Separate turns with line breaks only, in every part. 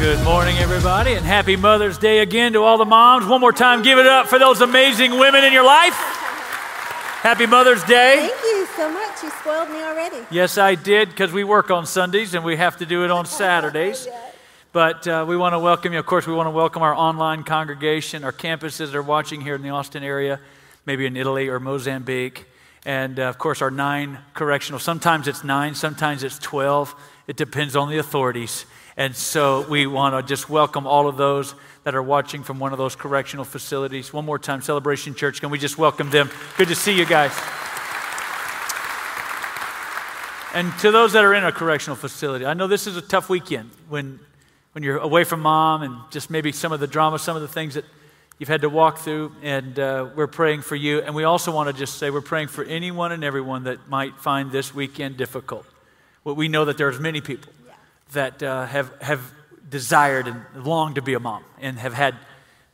Good morning, everybody, and happy Mother's Day again to all the moms. One more time, give it up for those amazing women in your life. Happy Mother's Day.
Thank you so much. You spoiled me already.
Yes, I did, because we work on Sundays and we have to do it on Saturdays. But uh, we want to welcome you. Of course, we want to welcome our online congregation, our campuses that are watching here in the Austin area, maybe in Italy or Mozambique. And uh, of course, our nine correctional. Sometimes it's nine, sometimes it's 12. It depends on the authorities. And so we want to just welcome all of those that are watching from one of those correctional facilities. One more time, Celebration Church, can we just welcome them? Good to see you guys. And to those that are in a correctional facility, I know this is a tough weekend when, when you're away from mom and just maybe some of the drama, some of the things that you've had to walk through. And uh, we're praying for you. And we also want to just say we're praying for anyone and everyone that might find this weekend difficult. Well, we know that there's many people that uh, have, have desired and longed to be a mom and have had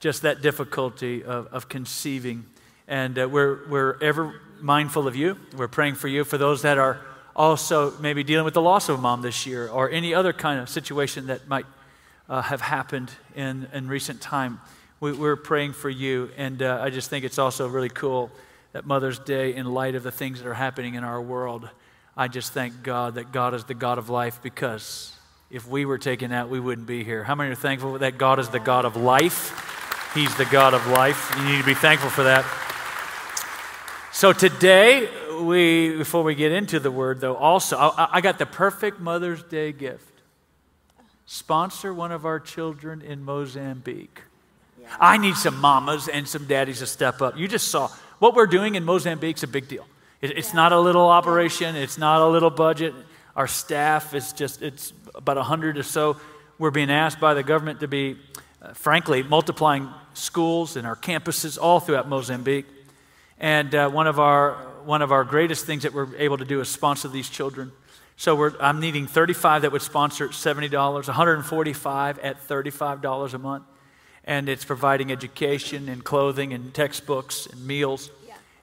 just that difficulty of, of conceiving. And uh, we're, we're ever mindful of you. We're praying for you. For those that are also maybe dealing with the loss of a mom this year or any other kind of situation that might uh, have happened in, in recent time, we, are praying for you. And uh, I just think it's also really cool that Mother's Day, in light of the things that are happening in our world, I just thank God that God is the God of life because if we were taken out, we wouldn't be here. How many are thankful that God is the God of life? He's the God of life. You need to be thankful for that. So today, we before we get into the word, though, also I, I got the perfect Mother's Day gift. Sponsor one of our children in Mozambique. Yeah. I need some mamas and some daddies to step up. You just saw what we're doing in Mozambique is a big deal. It, it's yeah. not a little operation. It's not a little budget. Our staff is just it's about 100 or so. We're being asked by the government to be, uh, frankly, multiplying schools and our campuses all throughout Mozambique. And uh, one, of our, one of our greatest things that we're able to do is sponsor these children. So I'm needing 35 that would sponsor at $70, 145 at $35 a month. And it's providing education and clothing and textbooks and meals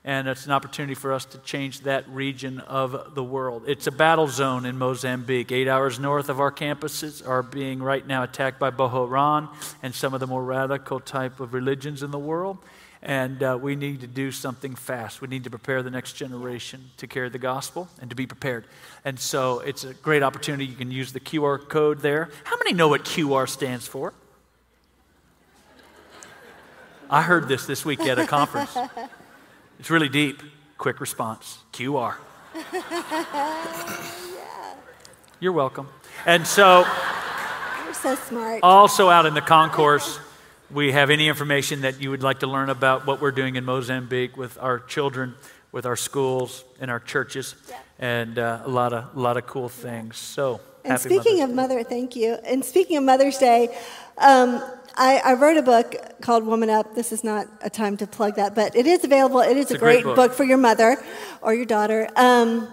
and it's an opportunity for us to change that region of the world. It's a battle zone in Mozambique. Eight hours north of our campuses are being right now attacked by Boko Haram and some of the more radical type of religions in the world. And uh, we need to do something fast. We need to prepare the next generation to carry the gospel and to be prepared. And so it's a great opportunity. You can use the QR code there. How many know what QR stands for? I heard this this week at a conference. It's really deep. Quick response QR. yeah. You're welcome. And so,
you're so smart.
Also, out in the concourse, we have any information that you would like to learn about what we're doing in Mozambique with our children, with our schools, and our churches, yeah. and uh, a lot of a lot of cool things. So,
and speaking Mother's of Mother, thank you. And speaking of Mother's Day. Um, I, I, wrote a book called Woman Up. This is not a time to plug that, but it is available. It is a, a, great, book. book. for your mother or your daughter. Um,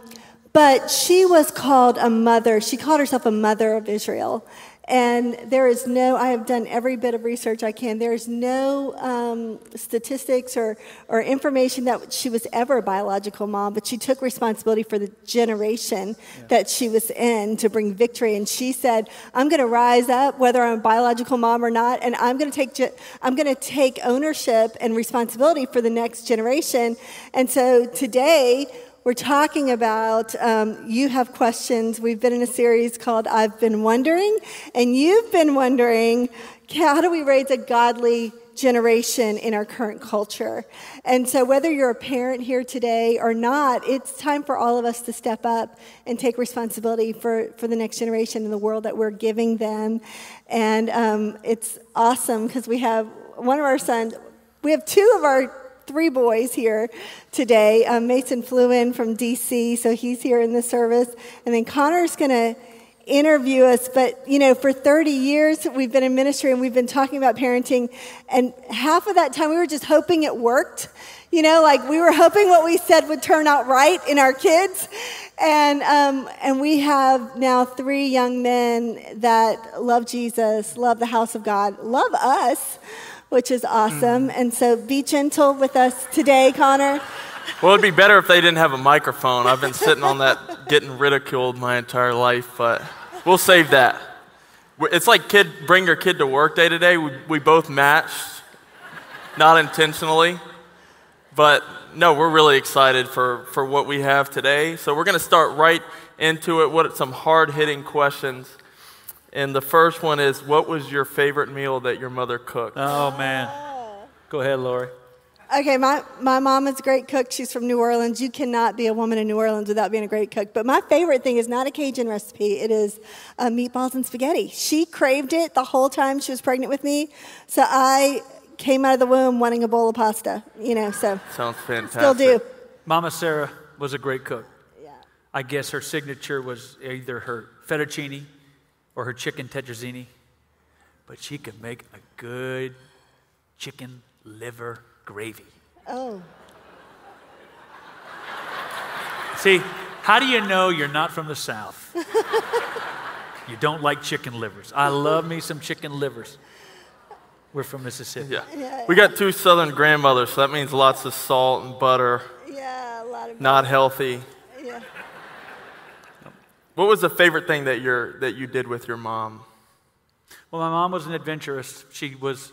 but she was called a mother. She called herself a mother of Israel. And there is no, I have done every bit of research I can. There is no um, statistics or, or information that she was ever a biological mom, but she took responsibility for the generation yeah. that she was in to bring victory. And she said, I'm going to rise up, whether I'm a biological mom or not, and I'm going to take, I'm going to take ownership and responsibility for the next generation. And so today, we're talking about um, you have questions. We've been in a series called I've Been Wondering, and you've been wondering how do we raise a godly generation in our current culture? And so, whether you're a parent here today or not, it's time for all of us to step up and take responsibility for, for the next generation and the world that we're giving them. And um, it's awesome because we have one of our sons, we have two of our three boys here today. Um, Mason flew in from DC, so he's here in the service. And then Connor's going to interview us. But, you know, for 30 years, we've been in ministry and we've been talking about parenting. And half of that time, we were just hoping it worked. You know, like we were hoping what we said would turn out right in our kids. And, um, and we have now three young men that love Jesus, love the house of God, love us which is awesome. Mm. And so be gentle with us today, Connor.
Well, it'd be better if they didn't have a microphone. I've been sitting on that getting ridiculed my entire life, but we'll save that. It's like kid, bring your kid to work day today. We, we both matched, not intentionally. But no, we're really excited for, for what we have today. So we're going to start right into it. What some hard hitting questions. And the first one is, what was your favorite meal that your mother cooked?
Oh man, go ahead, Lori.
Okay, my, my mom is a great cook. She's from New Orleans. You cannot be a woman in New Orleans without being a great cook. But my favorite thing is not a Cajun recipe, it is uh, meatballs and spaghetti. She craved it the whole time she was pregnant with me. So I came out of the womb wanting a bowl of pasta, you know, so.
Sounds fantastic.
Still do.
Mama Sarah was a great cook.
Yeah.
I guess her signature was either her fettuccine or her chicken tetrazzini, but she could make a good chicken liver gravy.
Oh.
See, how do you know you're not from the South? you don't like chicken livers. I love me some chicken livers. We're from Mississippi.
Yeah. yeah. We got two southern grandmothers, so that means lots of salt and butter.
Yeah, a lot of
Not healthy. Yeah. What was the favorite thing that, you that you did with your mom?
Well, my mom was an adventurist. She was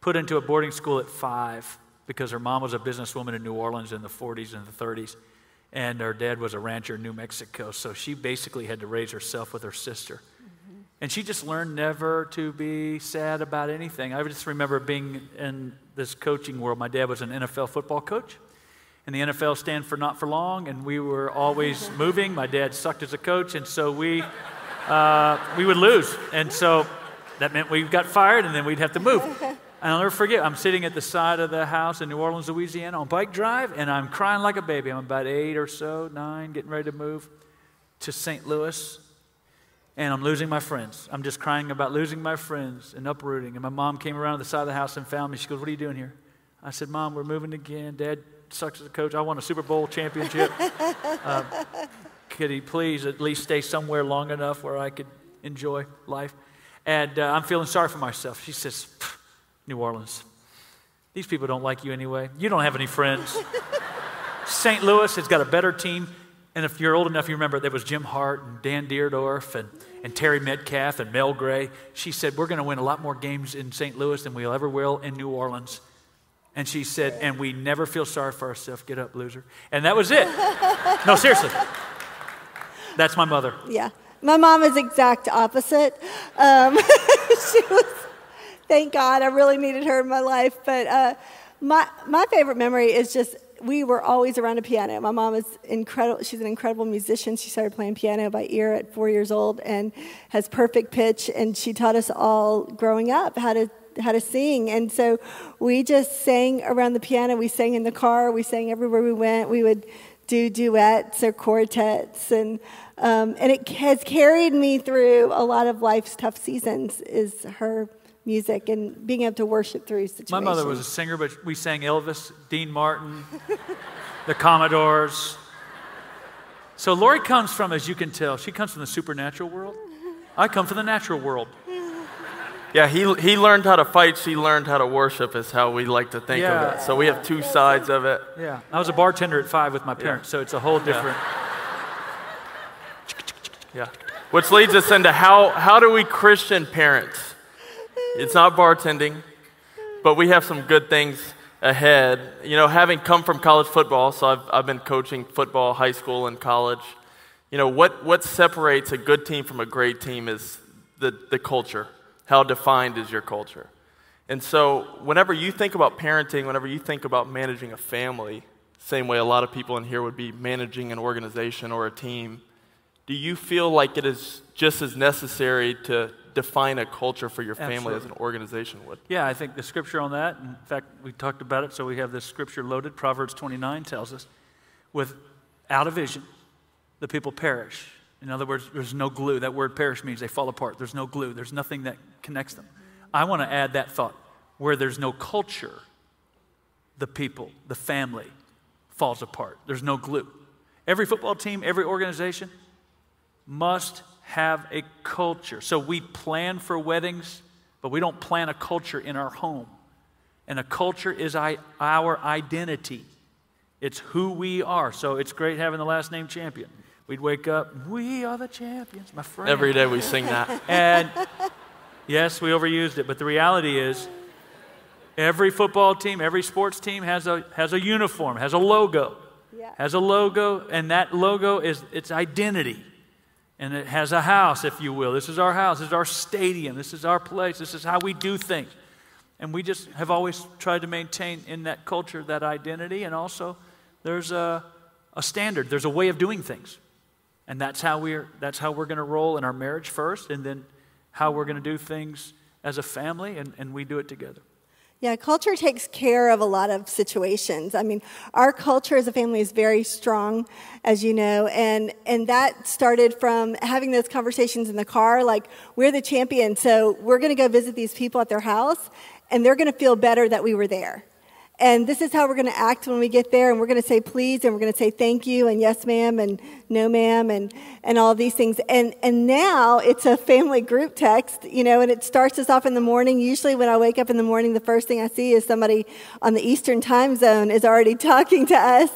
put into a boarding school at five because her mom was a businesswoman in New Orleans in the 40s and the 30s, and her dad was a rancher in New Mexico. So she basically had to raise herself with her sister. Mm-hmm. And she just learned never to be sad about anything. I just remember being in this coaching world. My dad was an NFL football coach, and the NFL stand for not for long, and we were always moving. My dad sucked as a coach, and so we, uh, we would lose. And so that meant we got fired, and then we'd have to move. And I'll never forget, I'm sitting at the side of the house in New Orleans, Louisiana on bike drive, and I'm crying like a baby. I'm about eight or so, nine, getting ready to move to St. Louis. And I'm losing my friends. I'm just crying about losing my friends and uprooting. And my mom came around to the side of the house and found me. She goes, What are you doing here? I said, Mom, we're moving again. Dad sucks as a coach. I won a Super Bowl championship. uh, could he please at least stay somewhere long enough where I could enjoy life? And uh, I'm feeling sorry for myself. She says, New Orleans. These people don't like you anyway. You don't have any friends. St. Louis has got a better team. And if you're old enough, you remember there was Jim Hart and Dan Dierdorf and, and Terry Metcalf and Mel Gray. She said, We're going to win a lot more games in St. Louis than we'll ever will in New Orleans. And she said, And we never feel sorry for ourselves. Get up, loser. And that was it. no, seriously. That's my mother.
Yeah. My mom is exact opposite. Um, she was thank God. I really needed her in my life. But uh, my, my favorite memory is just we were always around a piano. My mom is incredible. She's an incredible musician. She started playing piano by ear at four years old and has perfect pitch. And she taught us all growing up how to how to sing. And so we just sang around the piano. We sang in the car. We sang everywhere we went. We would do duets or quartets and um, and it has carried me through a lot of life's tough seasons. Is her music and being able to worship through situations.
My mother was a singer, but we sang Elvis, Dean Martin, the Commodores. So Lori comes from, as you can tell, she comes from the supernatural world. I come from the natural world.
Yeah, he, he learned how to fight, she learned how to worship, is how we like to think yeah. of it. So we have two sides of it.
Yeah, I was a bartender at five with my parents, yeah. so it's a whole different.
Yeah. yeah. Which leads us into how, how do we Christian parents it's not bartending, but we have some good things ahead. You know, having come from college football, so I've, I've been coaching football, high school, and college. You know, what, what separates a good team from a great team is the, the culture. How defined is your culture? And so, whenever you think about parenting, whenever you think about managing a family, same way a lot of people in here would be managing an organization or a team, do you feel like it is just as necessary to define a culture for your family Absolutely. as an organization would.
Yeah, I think the scripture on that, in fact, we talked about it, so we have this scripture loaded. Proverbs 29 tells us, without a vision, the people perish. In other words, there's no glue. That word perish means they fall apart. There's no glue, there's nothing that connects them. I want to add that thought where there's no culture, the people, the family falls apart. There's no glue. Every football team, every organization must have a culture. So we plan for weddings, but we don't plan a culture in our home. And a culture is our identity, it's who we are. So it's great having the last name champion. We'd wake up, we are the champions, my friend.
Every day we sing that.
And Yes, we overused it, but the reality is every football team, every sports team has a, has a uniform, has a logo. Yeah. Has a logo, and that logo is its identity. And it has a house, if you will. This is our house. This is our stadium. This is our place. This is how we do things. And we just have always tried to maintain in that culture that identity. And also, there's a, a standard, there's a way of doing things. And that's how we're, that's how we're going to roll in our marriage first, and then how we're going to do things as a family, and, and we do it together.
Yeah, culture takes care of a lot of situations. I mean, our culture as a family is very strong, as you know, and and that started from having those conversations in the car. Like, we're the champion, so we're going to go visit these people at their house, and they're going to feel better that we were there. And this is how we're going to act when we get there. And we're going to say please, and we're going to say thank you, and yes, ma'am, and no, ma'am, and, and all these things. And, and now it's a family group text, you know, and it starts us off in the morning. Usually, when I wake up in the morning, the first thing I see is somebody on the Eastern time zone is already talking to us.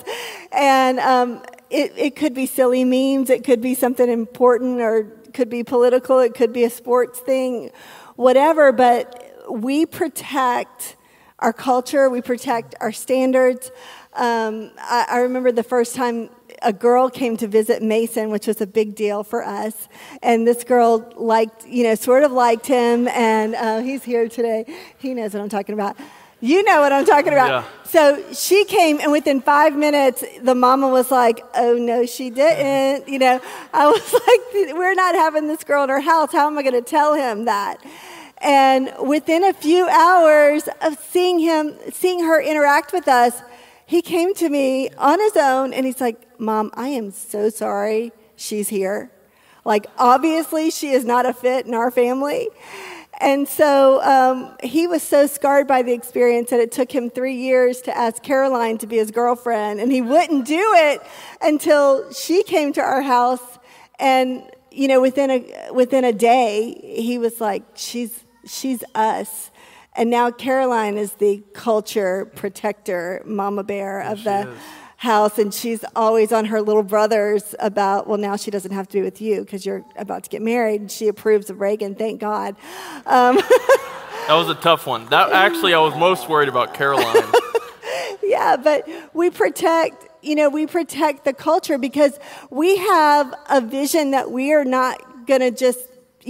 And um, it, it could be silly memes, it could be something important, or it could be political, it could be a sports thing, whatever. But we protect our culture, we protect our standards. Um, I, I, remember the first time a girl came to visit Mason, which was a big deal for us. And this girl liked, you know, sort of liked him, and uh, he's here today. He knows what I'm talking about. You know what I'm talking about. Yeah. So she came, and within five minutes, the mama was like, Oh, no, she didn't. You know, I was like, We're not having this girl in our house. How am I going to tell him that? And within a few hours of seeing him, seeing her interact with us, he came to me on his own and he's like, Mom, I am so sorry she's here. Like, obviously, she is not a fit in our family. And so um, he was so scarred by the experience that it took him three years to ask Caroline to be his girlfriend. And he wouldn't do it until she came to our house. And, you know, within a, within a day, he was like, she's, she's us. And now Caroline is the culture protector, mama bear of the is. house. And she's always on her little brothers about, well, now she doesn't have to be with you because you're about to get married. And she approves of Reagan, thank God. Um,
that was a tough one. That Actually, I was most worried about Caroline.
yeah, but we protect you know, we protect the culture because we have a vision that we are not going to just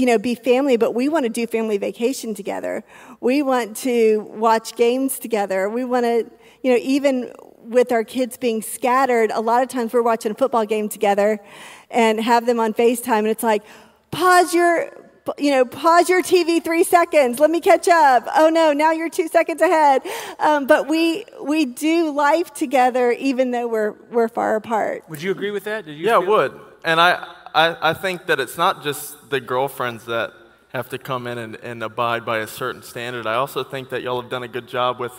you know, be family, but we want to do family vacation together. We want to watch games together. We want to, you know, even with our kids being scattered, a lot of times we're watching a football game together and have them on FaceTime, and it's like, pause your, you know, pause your TV three seconds. Let me catch up. Oh no, now you're two seconds ahead. Um, but we we do life together, even though we're we're far apart.
Would you agree with that?
yeah, I would. And I I, I think that it's not just the girlfriends that have to come in and, and abide by a certain standard. I also think that y'all have done a good job with,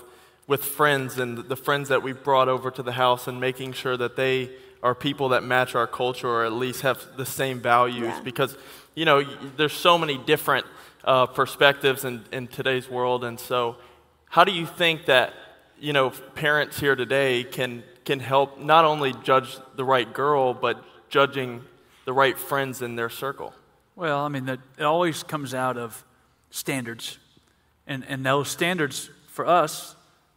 with friends and the friends that we've brought over to the house and making sure that they are people that match our culture or at least have the same values yeah. because, you know, there's so many different uh, perspectives in, in today's world. And so, how do you think that, you know, parents here today can, can help not only judge the right girl, but judging the right friends in their circle?
Well, I mean, it always comes out of standards. And, and those standards for us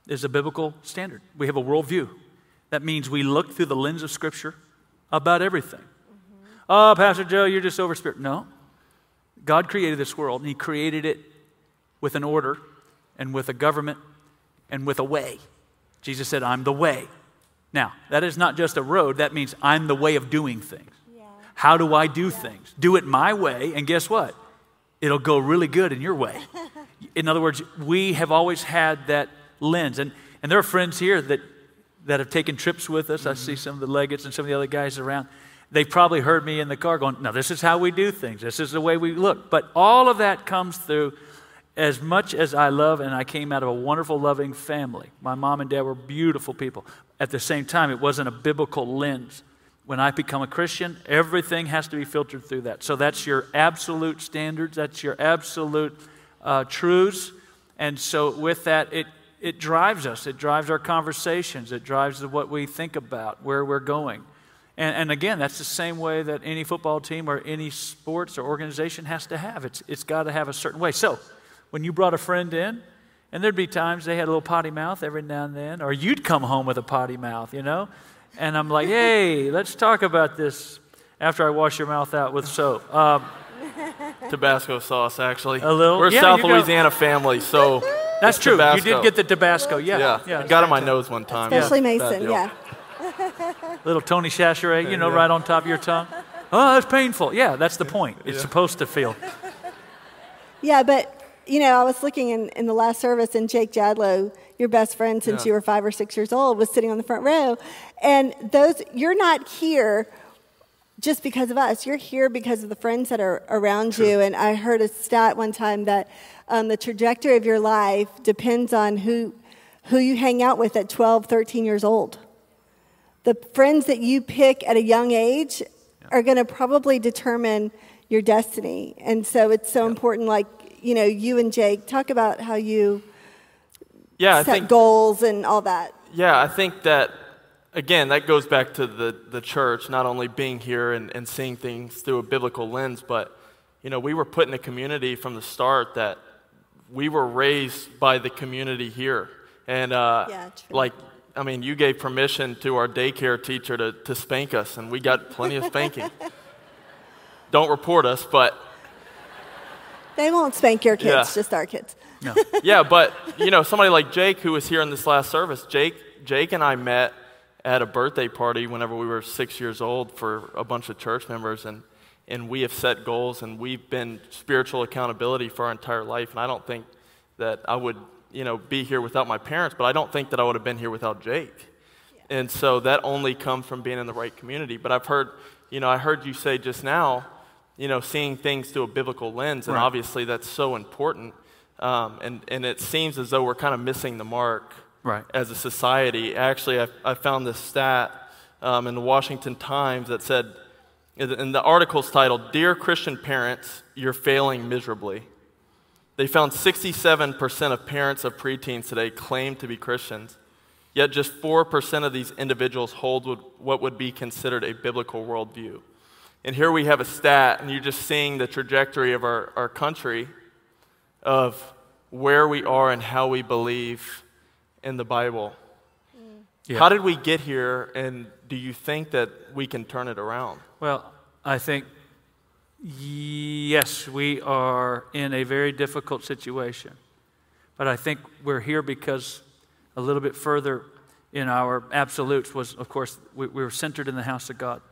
is a biblical standard. We have a worldview. That means we look through the lens of Scripture about everything. Mm-hmm. Oh, Pastor Joe, you're just over spirit. No. God created this world, and He created it with an order and with a government and with a way. Jesus said, I'm the way. Now, that is not just a road, that means I'm the way of doing things. How do I do things? Do it my way, and guess what? It'll go really good in your way. In other words, we have always had that lens. And, and there are friends here that, that have taken trips with us. Mm-hmm. I see some of the Legates and some of the other guys around. They've probably heard me in the car going, No, this is how we do things. This is the way we look. But all of that comes through as much as I love, and I came out of a wonderful, loving family. My mom and dad were beautiful people. At the same time, it wasn't a biblical lens when I become a Christian, everything has to be filtered through that. So that's your absolute standards, that's your absolute uh, truths. And so with that, it, it drives us, it drives our conversations, it drives what we think about, where we're going. And, and again, that's the same way that any football team or any sports or organization has to have. It's, it's got to have a certain way. So, when you brought a friend in, and there'd be times they had a little potty mouth every now and then, or you'd come home with a potty mouth, you know? And I'm like, hey, let's talk about this after I wash your mouth out with soap. Um,
Tabasco sauce, actually.
A little.
We're
yeah,
South Louisiana family, so
that's true.
Tabasco.
You did get the Tabasco, yeah.
Yeah,
yeah.
got on my nose one time.
Especially Mason, yeah.
Little Tony Chachere, you know, yeah. right on top of your tongue. Oh, that's painful. Yeah, that's the point. It's yeah. supposed to feel.
Yeah, but you know, I was looking in, in the last service, and Jake Jadlow, your best friend since yeah. you were five or six years old, was sitting on the front row. And those, you're not here just because of us. You're here because of the friends that are around True. you. And I heard a stat one time that um, the trajectory of your life depends on who, who you hang out with at 12, 13 years old. The friends that you pick at a young age yeah. are going to probably determine your destiny. And so it's so yeah. important, like, you know, you and Jake, talk about how you
yeah,
set
think,
goals and all that.
Yeah, I think that again, that goes back to the, the church, not only being here and, and seeing things through a biblical lens, but, you know, we were put in a community from the start that we were raised by the community here. And, uh, yeah, like, I mean, you gave permission to our daycare teacher to, to spank us, and we got plenty of spanking. Don't report us, but.
They won't spank your kids, yeah. just our kids.
No. yeah, but, you know, somebody like Jake, who was here in this last service, Jake, Jake and I met at a birthday party whenever we were six years old for a bunch of church members, and, and we have set goals and we've been spiritual accountability for our entire life. And I don't think that I would, you know, be here without my parents, but I don't think that I would have been here without Jake. Yeah. And so that only comes from being in the right community. But I've heard, you know, I heard you say just now, you know, seeing things through a biblical lens, and right. obviously that's so important. Um, and, and it seems as though we're kind of missing the mark
right.
as a society. Actually, I, I found this stat um, in the Washington Times that said, in the article's titled, Dear Christian Parents, You're Failing Miserably. They found 67% of parents of preteens today claim to be Christians, yet just 4% of these individuals hold what would be considered a biblical worldview. And here we have a stat, and you're just seeing the trajectory of our, our country of where we are and how we believe in the Bible. Mm. Yeah. How did we get here, and do you think that we can turn it around?
Well, I think, yes, we are in a very difficult situation. But I think we're here because a little bit further in our absolutes was, of course, we, we were centered in the house of God.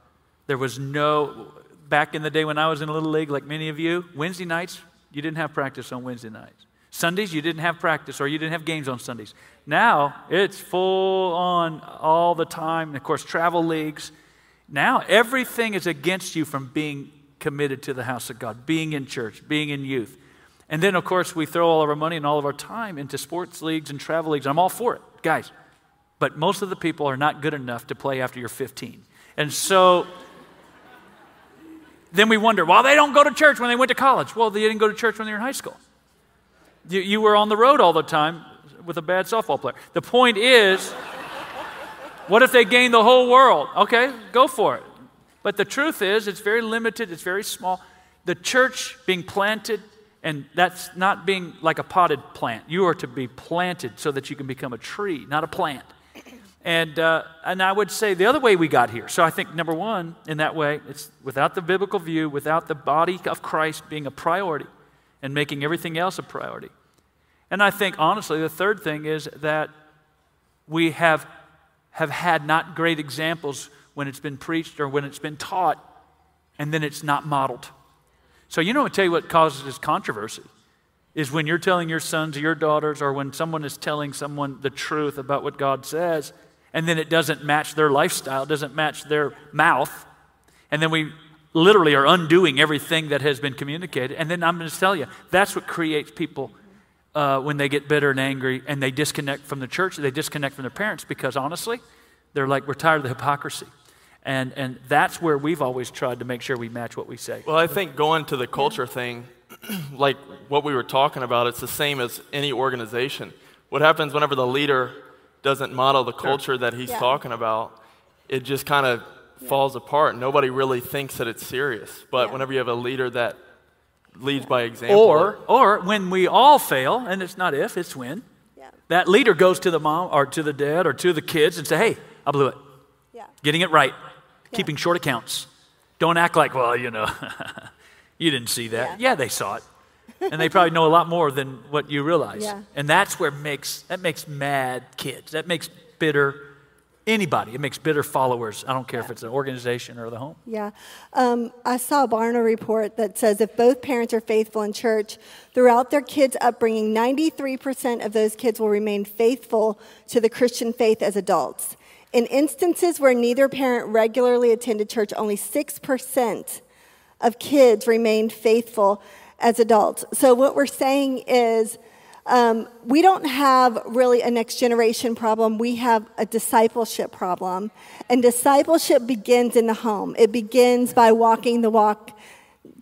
There was no, back in the day when I was in a little league, like many of you, Wednesday nights, you didn't have practice on Wednesday nights. Sundays, you didn't have practice or you didn't have games on Sundays. Now, it's full on all the time. And of course, travel leagues. Now, everything is against you from being committed to the house of God, being in church, being in youth. And then, of course, we throw all of our money and all of our time into sports leagues and travel leagues. I'm all for it, guys. But most of the people are not good enough to play after you're 15. And so then we wonder, well, they don't go to church when they went to college. Well, they didn't go to church when they were in high school. You, you were on the road all the time with a bad softball player. The point is, what if they gain the whole world? Okay, go for it. But the truth is, it's very limited, it's very small. The church being planted, and that's not being like a potted plant. You are to be planted so that you can become a tree, not a plant. And, uh, and I would say the other way we got here. So I think, number one, in that way, it's without the biblical view, without the body of Christ being a priority and making everything else a priority. And I think, honestly, the third thing is that we have, have had not great examples when it's been preached or when it's been taught, and then it's not modeled. So, you know, I tell you what causes this controversy is when you're telling your sons or your daughters, or when someone is telling someone the truth about what God says, and then it doesn't match their lifestyle, doesn't match their mouth, and then we literally are undoing everything that has been communicated. And then I'm going to tell you, that's what creates people uh, when they get bitter and angry and they disconnect from the church, they disconnect from their parents because honestly, they're like, we're tired of the hypocrisy. And, and that's where we've always tried to make sure we match what we say.
Well, I think going to the culture thing, like what we were talking about, it's the same as any organization. What happens whenever the leader doesn't model the culture that he's yeah. talking about, it just kind of yeah. falls apart. Nobody really thinks that it's serious. But yeah. whenever you have a leader that leads by example.
Or, or when we all fail, and it's not if, it's when, yeah. that leader goes to the mom or to the dad or to the kids and say, hey, I blew it. Yeah. Getting it right, keeping short accounts. Don't act like, well, you know, you didn't see that. Yeah, they saw it. And they probably know a lot more than what you realize. Yeah. And that's where makes that makes mad kids. That makes bitter anybody. It makes bitter followers. I don't care yeah. if it's an organization or the home.
Yeah. Um, I saw a Barna report that says if both parents are faithful in church throughout their kids' upbringing, 93% of those kids will remain faithful to the Christian faith as adults. In instances where neither parent regularly attended church, only 6% of kids remained faithful as adults. So, what we're saying is, um, we don't have really a next generation problem. We have a discipleship problem. And discipleship begins in the home. It begins by walking the walk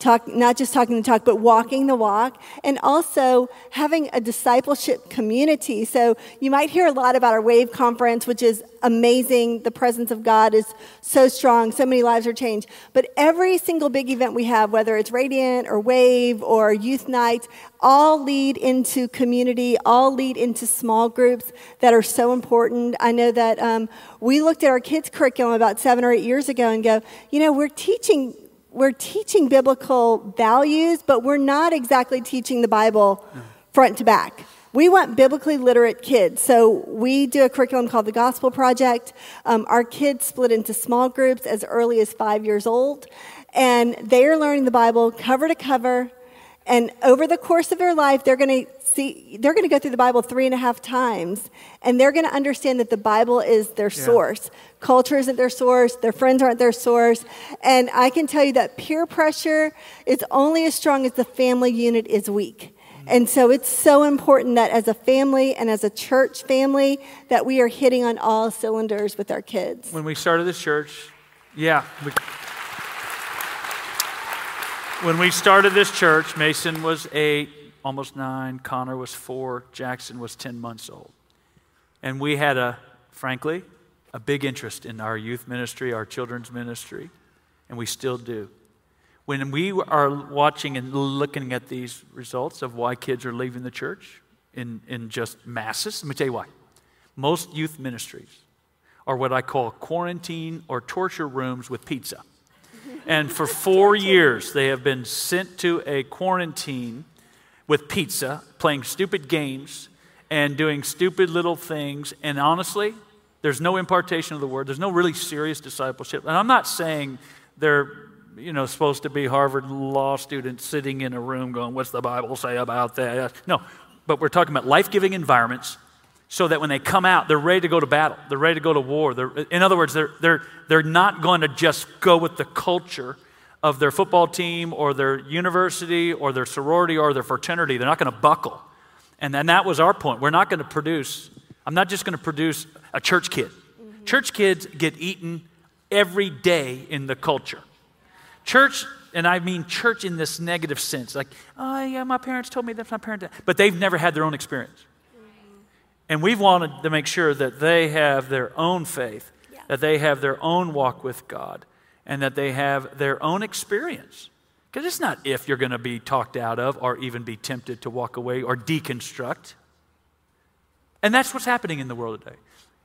talk, not just talking the talk, but walking the walk, and also having a discipleship community. So you might hear a lot about our Wave Conference, which is amazing. The presence of God is so strong, so many lives are changed. But every single big event we have, whether it's Radiant or Wave or Youth Nights, all lead into community, all lead into small groups that are so important. I know that um, we looked at our kids' curriculum about seven or eight years ago and go, you know, we're teaching we're teaching biblical values, but we're not exactly teaching the Bible front to back. We want biblically literate kids. So we do a curriculum called the Gospel Project. Um, our kids split into small groups as early as five years old, and they are learning the Bible cover to cover. And over the course of their life, they're going to see, they're going to go through the Bible three and a half times, and they're going to understand that the Bible is their yeah. source. Culture isn't their source, their friends aren't their source. And I can tell you that peer pressure is only as strong as the family unit is weak. Mm-hmm. And so it's so important that as a family and as a church family that we are hitting on all cylinders with our kids.
When we started this church, yeah, we, when we started this church, Mason was eight, almost nine. Connor was four. Jackson was 10 months old. And we had a, frankly, a big interest in our youth ministry, our children's ministry, and we still do. When we are watching and looking at these results of why kids are leaving the church in, in just masses, let me tell you why. Most youth ministries are what I call quarantine or torture rooms with pizza. And for four years, they have been sent to a quarantine with pizza, playing stupid games, and doing stupid little things. And honestly, there's no impartation of the word. There's no really serious discipleship. And I'm not saying they're, you know, supposed to be Harvard law students sitting in a room going, what's the Bible say about that? No, but we're talking about life giving environments so that when they come out, they're ready to go to battle. They're ready to go to war. They're, in other words, they're, they're, they're not going to just go with the culture of their football team or their university or their sorority or their fraternity. They're not going to buckle. And then that was our point. We're not going to produce, I'm not just going to produce a church kid. Mm-hmm. Church kids get eaten every day in the culture. Church, and I mean church in this negative sense, like, oh, yeah, my parents told me that's my parent, but they've never had their own experience. Mm-hmm. And we've wanted to make sure that they have their own faith, yeah. that they have their own walk with God and that they have their own experience. Because it's not if you're going to be talked out of or even be tempted to walk away or deconstruct. And that's what's happening in the world today.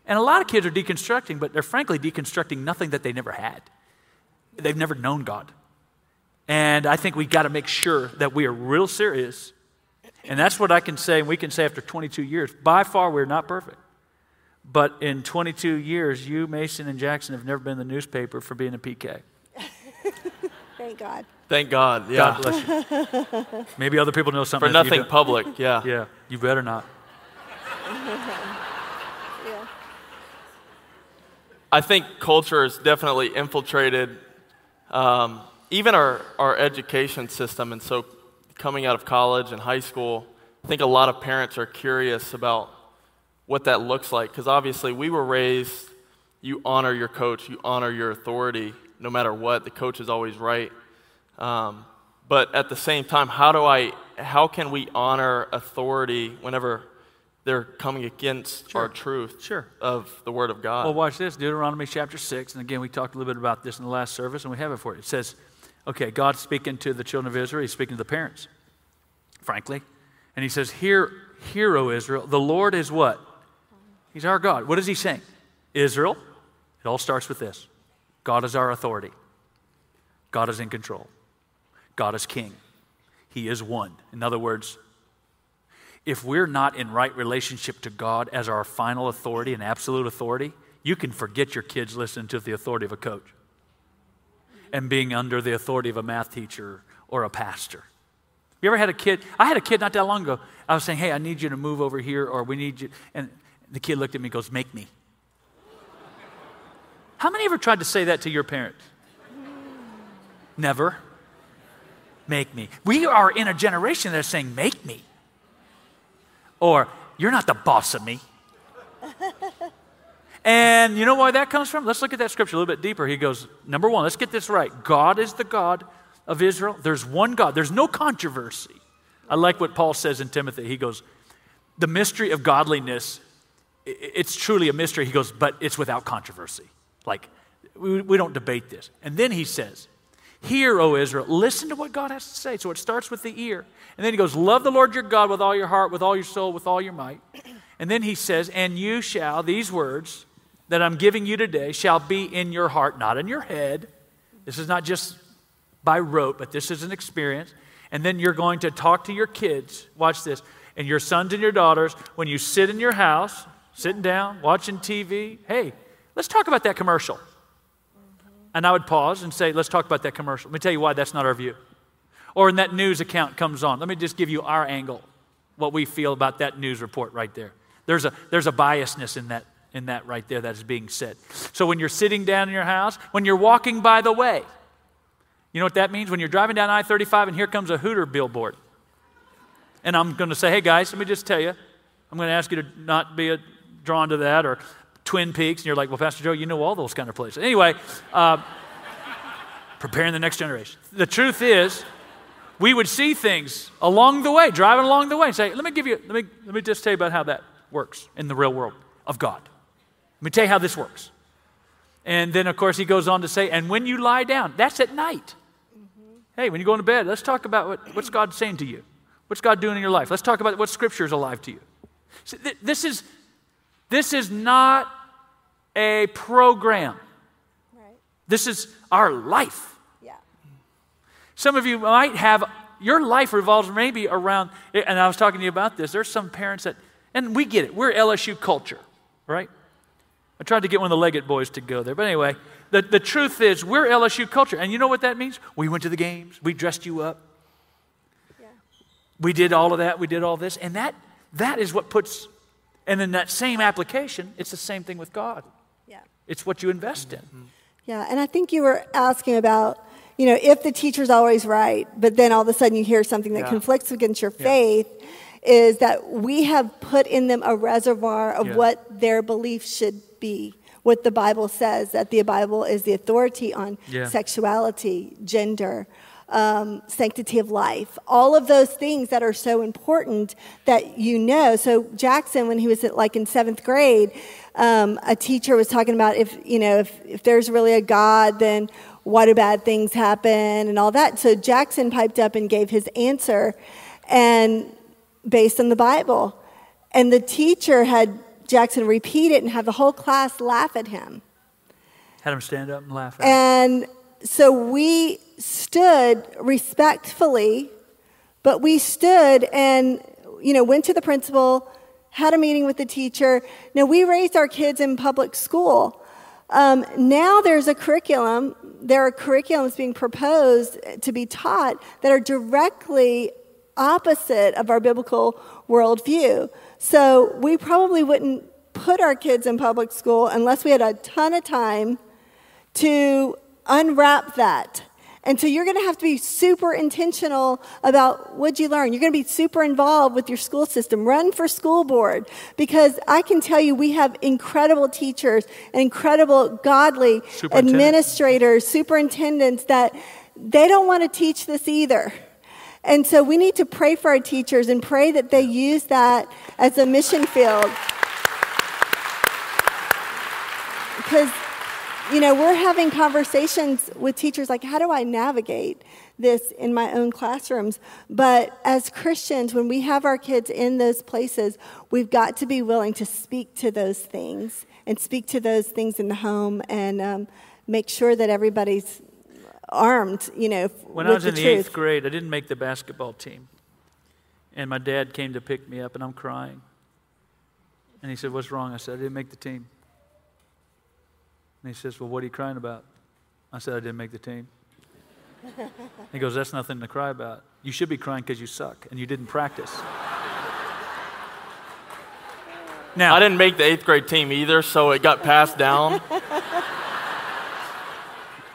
And a lot of kids are deconstructing, but they're frankly deconstructing nothing that they never had. They've never known God. And I think we got to make sure that we are real serious. And that's what I can say, and we can say after 22 years. By far, we're not perfect. But in 22 years, you, Mason, and Jackson have never been in the newspaper for being a PK.
Thank God.
Thank God. Yeah.
God bless you. Maybe other people know something.
For nothing public. Yeah.
Yeah. You better not.
yeah. I think culture has definitely infiltrated um, even our, our education system. And so, coming out of college and high school, I think a lot of parents are curious about what that looks like. Because obviously, we were raised, you honor your coach, you honor your authority, no matter what. The coach is always right. Um, but at the same time, how do I, how can we honor authority whenever they're coming against
Sure.
our truth
Sure.
of the Word of God.
Well, watch this Deuteronomy chapter 6. And again, we talked a little bit about this in the last service, and we have it for you. It says, okay, God's speaking to the children of Israel. He's speaking to the parents, frankly. And he says, Hear, hear, O Israel, the Lord is what? He's our God. What is he saying? Israel, it all starts with this God is our authority, God is in control, God is king, He is one. In other words, if we're not in right relationship to God as our final authority and absolute authority, you can forget your kids listening to the authority of a coach and being under the authority of a math teacher or a pastor. You ever had a kid? I had a kid not that long ago. I was saying, hey, I need you to move over here, or we need you. And the kid looked at me and goes, make me. How many ever tried to say that to your parents? Never. Make me. We are in a generation that's saying, make me. Or, you're not the boss of me. and you know why that comes from? Let's look at that scripture a little bit deeper. He goes, number one, let's get this right. God is the God of Israel. There's one God, there's no controversy. I like what Paul says in Timothy. He goes, the mystery of godliness, it's truly a mystery. He goes, but it's without controversy. Like, we, we don't debate this. And then he says, Hear, O Israel, listen to what God has to say. So it starts with the ear. And then he goes, Love the Lord your God with all your heart, with all your soul, with all your might. And then he says, And you shall, these words that I'm giving you today, shall be in your heart, not in your head. This is not just by rote, but this is an experience. And then you're going to talk to your kids, watch this, and your sons and your daughters when you sit in your house, sitting down, watching TV. Hey, let's talk about that commercial. And I would pause and say, let's talk about that commercial. Let me tell you why that's not our view. Or when that news account comes on, let me just give you our angle, what we feel about that news report right there. There's a, there's a biasness in that, in that right there that is being said. So when you're sitting down in your house, when you're walking by the way, you know what that means? When you're driving down I 35 and here comes a Hooter billboard. And I'm going to say, hey guys, let me just tell you, I'm going to ask you to not be a, drawn to that or Twin Peaks, and you're like, well, Pastor Joe, you know all those kind of places. Anyway, uh, preparing the next generation. The truth is, we would see things along the way, driving along the way, and say, let me give you, let me, let me just tell you about how that works in the real world of God. Let me tell you how this works. And then, of course, he goes on to say, and when you lie down, that's at night. Mm-hmm. Hey, when you go into bed, let's talk about what, what's God saying to you. What's God doing in your life? Let's talk about what Scripture is alive to you. Th- this is this is not a program.
Right.
This is our life.
Yeah.
Some of you might have, your life revolves maybe around, and I was talking to you about this. There's some parents that, and we get it, we're LSU culture, right? I tried to get one of the Leggett boys to go there. But anyway, the, the truth is, we're LSU culture. And you know what that means? We went to the games, we dressed you up,
Yeah.
we did all of that, we did all this. And that, that is what puts and in that same application, it's the same thing with God.
Yeah.
It's what you invest in. Mm-hmm.
Yeah, and I think you were asking about, you know, if the teacher's always right, but then all of a sudden you hear something that
Yeah.
conflicts against your faith, is that we have put in them a reservoir of
Yeah.
what their belief should be. What the Bible says, that the Bible is the authority on
Yeah.
sexuality, gender, um, sanctity of life, all of those things that are so important that you know. So Jackson, when he was at, like in seventh grade, um, a teacher was talking about if you know if, if there's really a God, then why do bad things happen and all that. So Jackson piped up and gave his answer, and based on the Bible, and the teacher had Jackson repeat it and have the whole class laugh at him.
Had him stand up and laugh. At him.
And so we stood respectfully, but we stood and, you know, went to the principal, had a meeting with the teacher. Now, we raised our kids in public school. Um, now there's a curriculum, there are curriculums being proposed to be taught that are directly opposite of our biblical worldview. So we probably wouldn't put our kids in public school unless we had a ton of time to unwrap that. And so you're going to have to be super intentional about what you learn. You're going to be super involved with your school system. Run for school board because I can tell you we have incredible teachers and incredible godly
Superintendent.
administrators, superintendents that they don't want to teach this either. And so we need to pray for our teachers and pray that they use that as a mission field. Because, you know, we're having conversations with teachers like, how do I navigate this in my own classrooms? But as Christians, when we have our kids in those places, we've got to be willing to speak to those things and speak to those things in the home and um, make sure that everybody's armed, you know,
when I was
in
the,
the
eighth grade, I didn't make the basketball team. And my dad came to pick me up, and I'm crying. And he said, What's wrong? I said, I didn't make the team. And he says, Well, what are you crying about? I said, I didn't make the team. he goes, That's nothing to cry about. You should be crying because you suck and you didn't practice.
now, I didn't make the eighth grade team either, so it got passed down.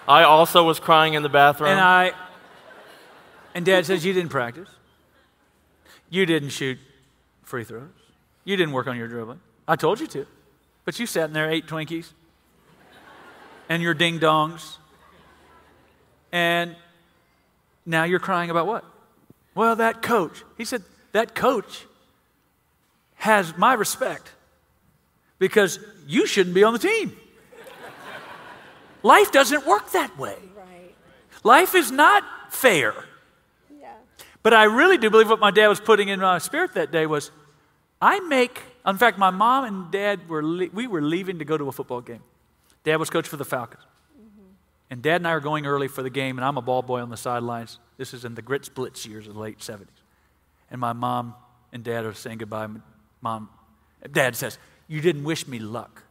I also was crying in the bathroom.
And I, and dad says, You didn't practice. You didn't shoot free throws. You didn't work on your dribbling. I told you to. But you sat in there, ate Twinkies and your ding dongs. And now you're crying about what? Well, that coach. He said, that coach has my respect because you shouldn't be on the team. Life doesn't work that way.
Right.
Life is not fair.
Yeah.
But I really do believe what my dad was putting in my spirit that day was I make, in fact, my mom and dad were, we were leaving to go to a football game. Dad was coach for the Falcons. Mm-hmm. And Dad and I are going early for the game, and I'm a ball boy on the sidelines. This is in the Grits Blitz years of the late 70s. And my mom and Dad are saying goodbye. Mom, Dad says, You didn't wish me luck.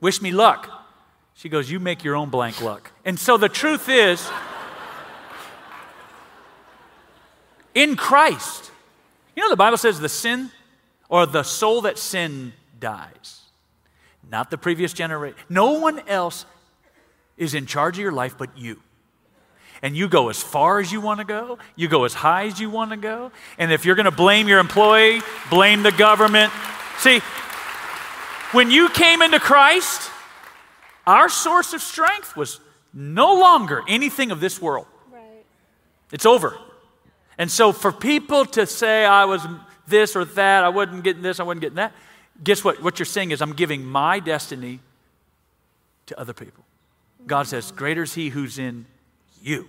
Wish me luck. She goes, You make your own blank luck. And so the truth is, in Christ, you know, the Bible says the sin or the soul that sin dies not the previous generation. No one else is in charge of your life but you. And you go as far as you want to go, you go as high as you want to go. And if you're going to blame your employee, blame the government. See, when you came into Christ, our source of strength was no longer anything of this world.
Right.
It's over. And so for people to say I was this or that, I wasn't getting this, I wasn't getting that, guess what? What you're saying is, I'm giving my destiny to other people. God says, Greater is He who's in you.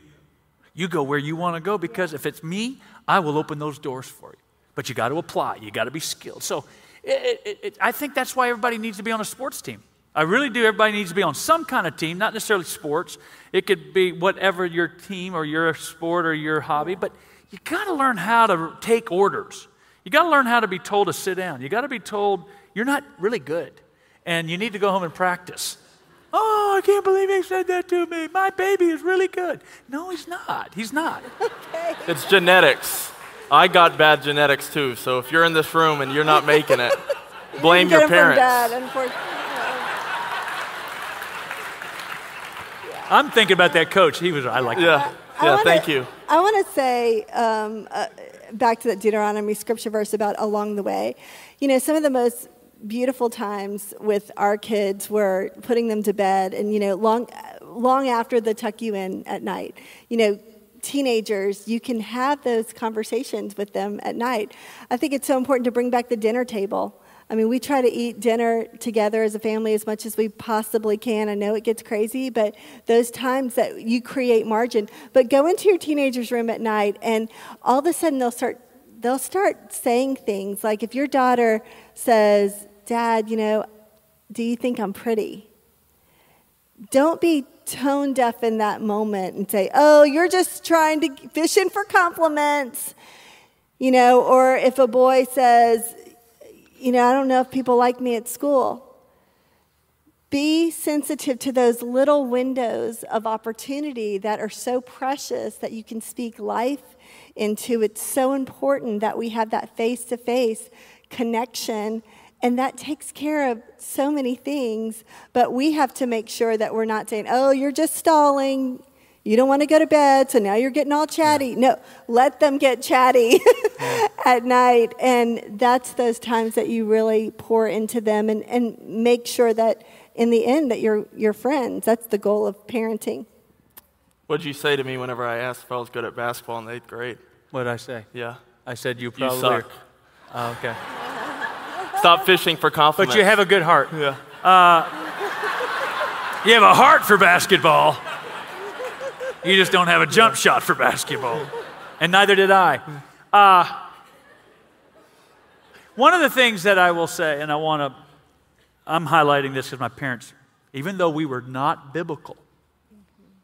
You go where you want to go because if it's me, I will open those doors for you. But you got to apply, you got to be skilled. So it, it, it, I think that's why everybody needs to be on a sports team. I really do. Everybody needs to be on some kind of team, not necessarily sports. It could be whatever your team or your sport or your hobby, but you got to learn how to take orders. You got to learn how to be told to sit down. You got to be told you're not really good and you need to go home and practice. Oh, I can't believe he said that to me. My baby is really good. No, he's not. He's not.
Okay. It's genetics. I got bad genetics too. So if you're in this room and you're not making it, blame
you
your parents.
Dad,
I'm thinking about that coach. He was. I like.
Yeah.
That.
Yeah. Wanna, thank you.
I want to say um, uh, back to that Deuteronomy scripture verse about along the way. You know, some of the most beautiful times with our kids were putting them to bed and you know long long after the tuck you in at night. You know teenagers you can have those conversations with them at night. I think it's so important to bring back the dinner table i mean we try to eat dinner together as a family as much as we possibly can i know it gets crazy but those times that you create margin but go into your teenager's room at night and all of a sudden they'll start they'll start saying things like if your daughter says, Dad, you know, do you think I'm pretty? Don't be tone deaf in that moment and say, oh, you're just trying to fish in for compliments. You know, or if a boy says, you know, I don't know if people like me at school. Be sensitive to those little windows of opportunity that are so precious that you can speak life into. It's so important that we have that face to face connection. And that takes care of so many things. But we have to make sure that we're not saying, oh, you're just stalling. You don't want to go to bed, so now you're getting all chatty. No, let them get chatty at night. And that's those times that you really pour into them and, and make sure that in the end that you're, you're friends. That's the goal of parenting.
What'd you say to me whenever I asked if I was good at basketball in the eighth grade?
What did I say?
Yeah.
I said you probably
you suck.
Oh, okay.
Stop fishing for compliments.
But you have a good heart.
Yeah.
Uh, you have a heart for basketball. You just don't have a jump shot for basketball. And neither did I. Uh, one of the things that I will say, and I want to, I'm highlighting this because my parents, even though we were not biblical,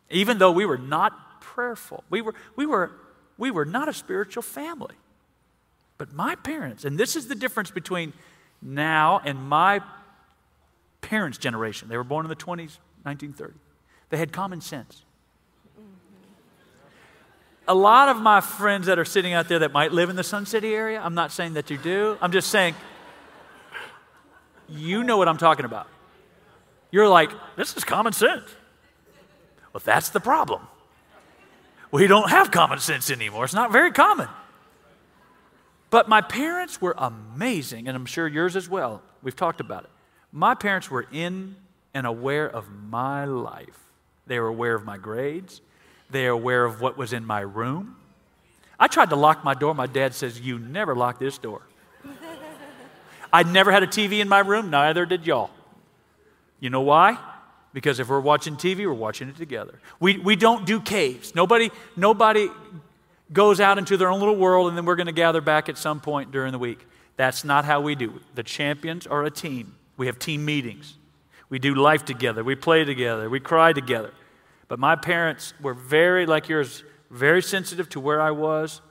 even though we were not prayerful, we were, we were, we were not a spiritual family. But my parents, and this is the difference between now and my parents' generation, they were born in the 20s, 1930, they had common sense. A lot of my friends that are sitting out there that might live in the Sun City area, I'm not saying that you do, I'm just saying, you know what I'm talking about. You're like, this is common sense. Well, that's the problem. We don't have common sense anymore. It's not very common. But my parents were amazing, and I'm sure yours as well. We've talked about it. My parents were in and aware of my life. They were aware of my grades. They were aware of what was in my room. I tried to lock my door. My dad says, You never lock this door. I never had a TV in my room, neither did y'all. You know why? Because if we're watching TV, we're watching it together. We, we don't do caves. Nobody, nobody goes out into their own little world and then we're going to gather back at some point during the week. That's not how we do it. The champions are a team. We have team meetings. We do life together. We play together. We cry together. But my parents were very, like yours, very sensitive to where I was.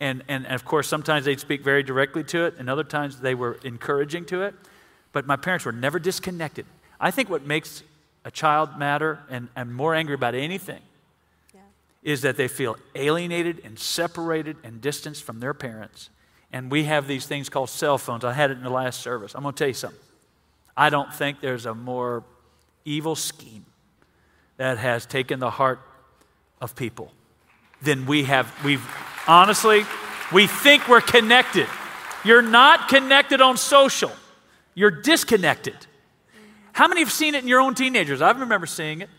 And, and, and of course, sometimes they'd speak very directly to it, and other times they were encouraging to it. But my parents were never disconnected. I think what makes a child matter and, and more angry about anything yeah. is that they feel alienated and separated and distanced from their parents. And we have these things called cell phones. I had it in the last service. I'm going to tell you something. I don't think there's a more evil scheme that has taken the heart of people then we have. We've honestly, we think we're connected. You're not connected on social, you're disconnected. How many have seen it in your own teenagers? I remember seeing it.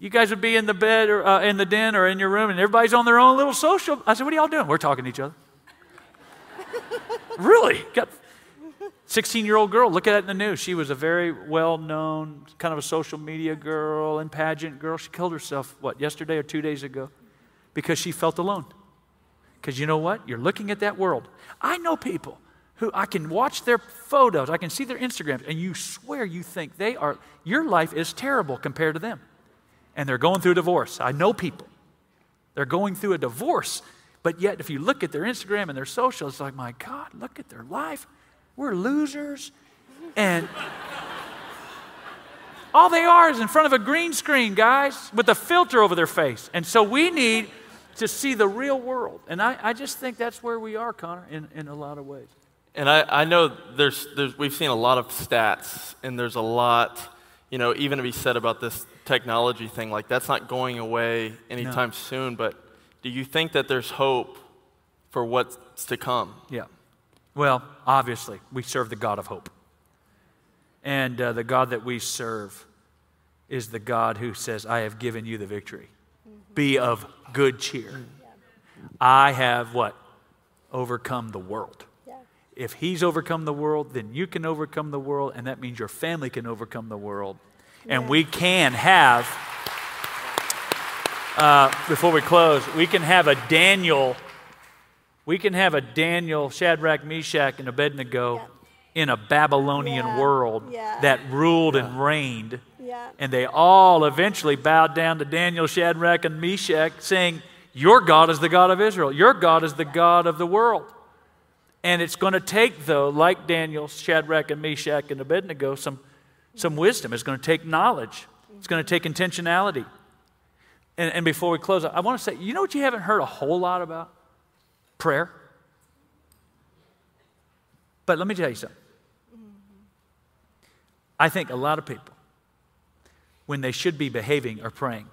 You guys would be in the bed or uh, in the den or in your room, and everybody's on their own little social. I said, What are y'all doing? We're talking to each other. really? Got 16 year old girl, look at it in the news. She was a very well known, kind of a social media girl and pageant girl. She killed herself, what, yesterday or two days ago? Because she felt alone. Because you know what? You're looking at that world. I know people who I can watch their photos, I can see their Instagrams, and you swear you think they are, your life is terrible compared to them. And they're going through a divorce. I know people. They're going through a divorce. But yet, if you look at their Instagram and their social, it's like, my God, look at their life. We're losers. And all they are is in front of a green screen, guys, with a filter over their face. And so we need to see the real world. And I, I just think that's where we are, Connor, in, in a lot of ways.
And I, I know there's, there's, we've seen a lot of stats, and there's a lot, you know, even to be said about this technology thing. Like, that's not going away anytime no. soon, but do you think that there's hope for what's to come?
Yeah. Well, obviously, we serve the God of hope. And uh, the God that we serve is the God who says, I have given you the victory. Mm-hmm. Be of good cheer. Yeah. I have what? Overcome the world if he's overcome the world, then you can overcome the world, and that means your family can overcome the world. And we can have, uh, before we close, we can have a Daniel, we can have a Daniel, Shadrach, Meshach, and Abednego yeah. in a Babylonian yeah. world yeah. that ruled and reigned. And they all eventually bowed down to Daniel, Shadrach, and Meshach, saying, Your God is the God of Israel. Your God is the God of the world. And it's going to take, though, like Daniel, Shadrach, and Meshach, and Abednego, some, some wisdom. It's going to take knowledge, it's going to take intentionality. And, and before we close, up, I want to say, you know what you haven't heard a whole lot about? Prayer. But let me tell you something. I think a lot of people, when they should be behaving, are praying.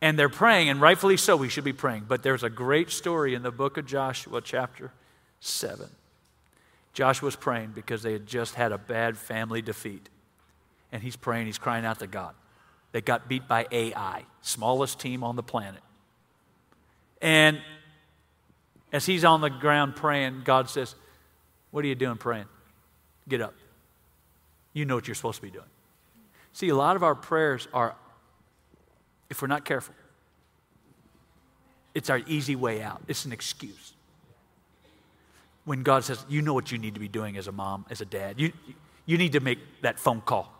And they're praying, and rightfully so, we should be praying. But there's a great story in the book of Joshua, chapter 7. Joshua's praying because they had just had a bad family defeat. And he's praying, he's crying out to God. They got beat by Ai, smallest team on the planet. And as he's on the ground praying, God says, What are you doing praying? Get up. You know what you're supposed to be doing. See, a lot of our prayers are, if we're not careful, it's our easy way out. It's an excuse. When God says, You know what you need to be doing as a mom, as a dad, you, you need to make that phone call.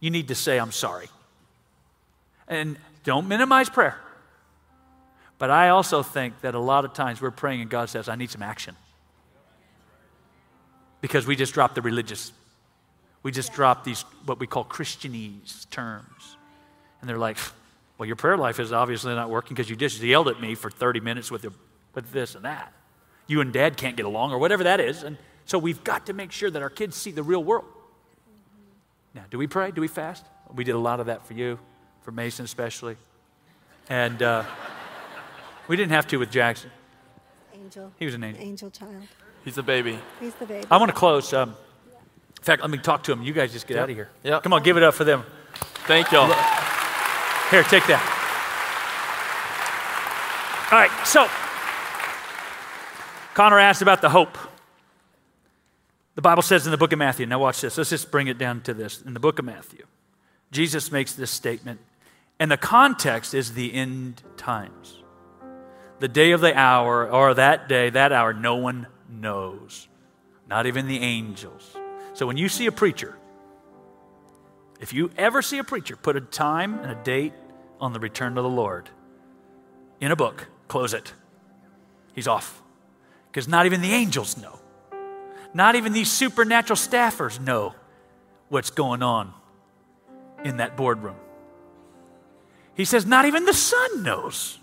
You need to say, I'm sorry. And don't minimize prayer. But I also think that a lot of times we're praying and God says, I need some action. Because we just dropped the religious. We just dropped these, what we call Christianese terms. And they're like, well, your prayer life is obviously not working because you just yelled at me for 30 minutes with, the, with this and that. You and dad can't get along, or whatever that is. And so we've got to make sure that our kids see the real world. Now, do we pray? Do we fast? We did a lot of that for you, for Mason especially. And uh, we didn't have to with Jackson.
Angel.
He was an angel.
Angel child.
He's a baby.
He's the baby.
I want to close. Um, in fact, let me talk to him. You guys just get
Yep.
out of here.
Yep.
Come on, give it up for them.
Thank y'all.
Here, take that. All right, so Connor asked about the hope. The Bible says in the book of Matthew, now watch this, let's just bring it down to this. In the book of Matthew, Jesus makes this statement, and the context is the end times. The day of the hour, or that day, that hour, no one knows, not even the angels. So when you see a preacher, if you ever see a preacher put a time and a date on the return of the Lord in a book, close it. He's off. Because not even the angels know. Not even these supernatural staffers know what's going on in that boardroom. He says, not even the sun knows.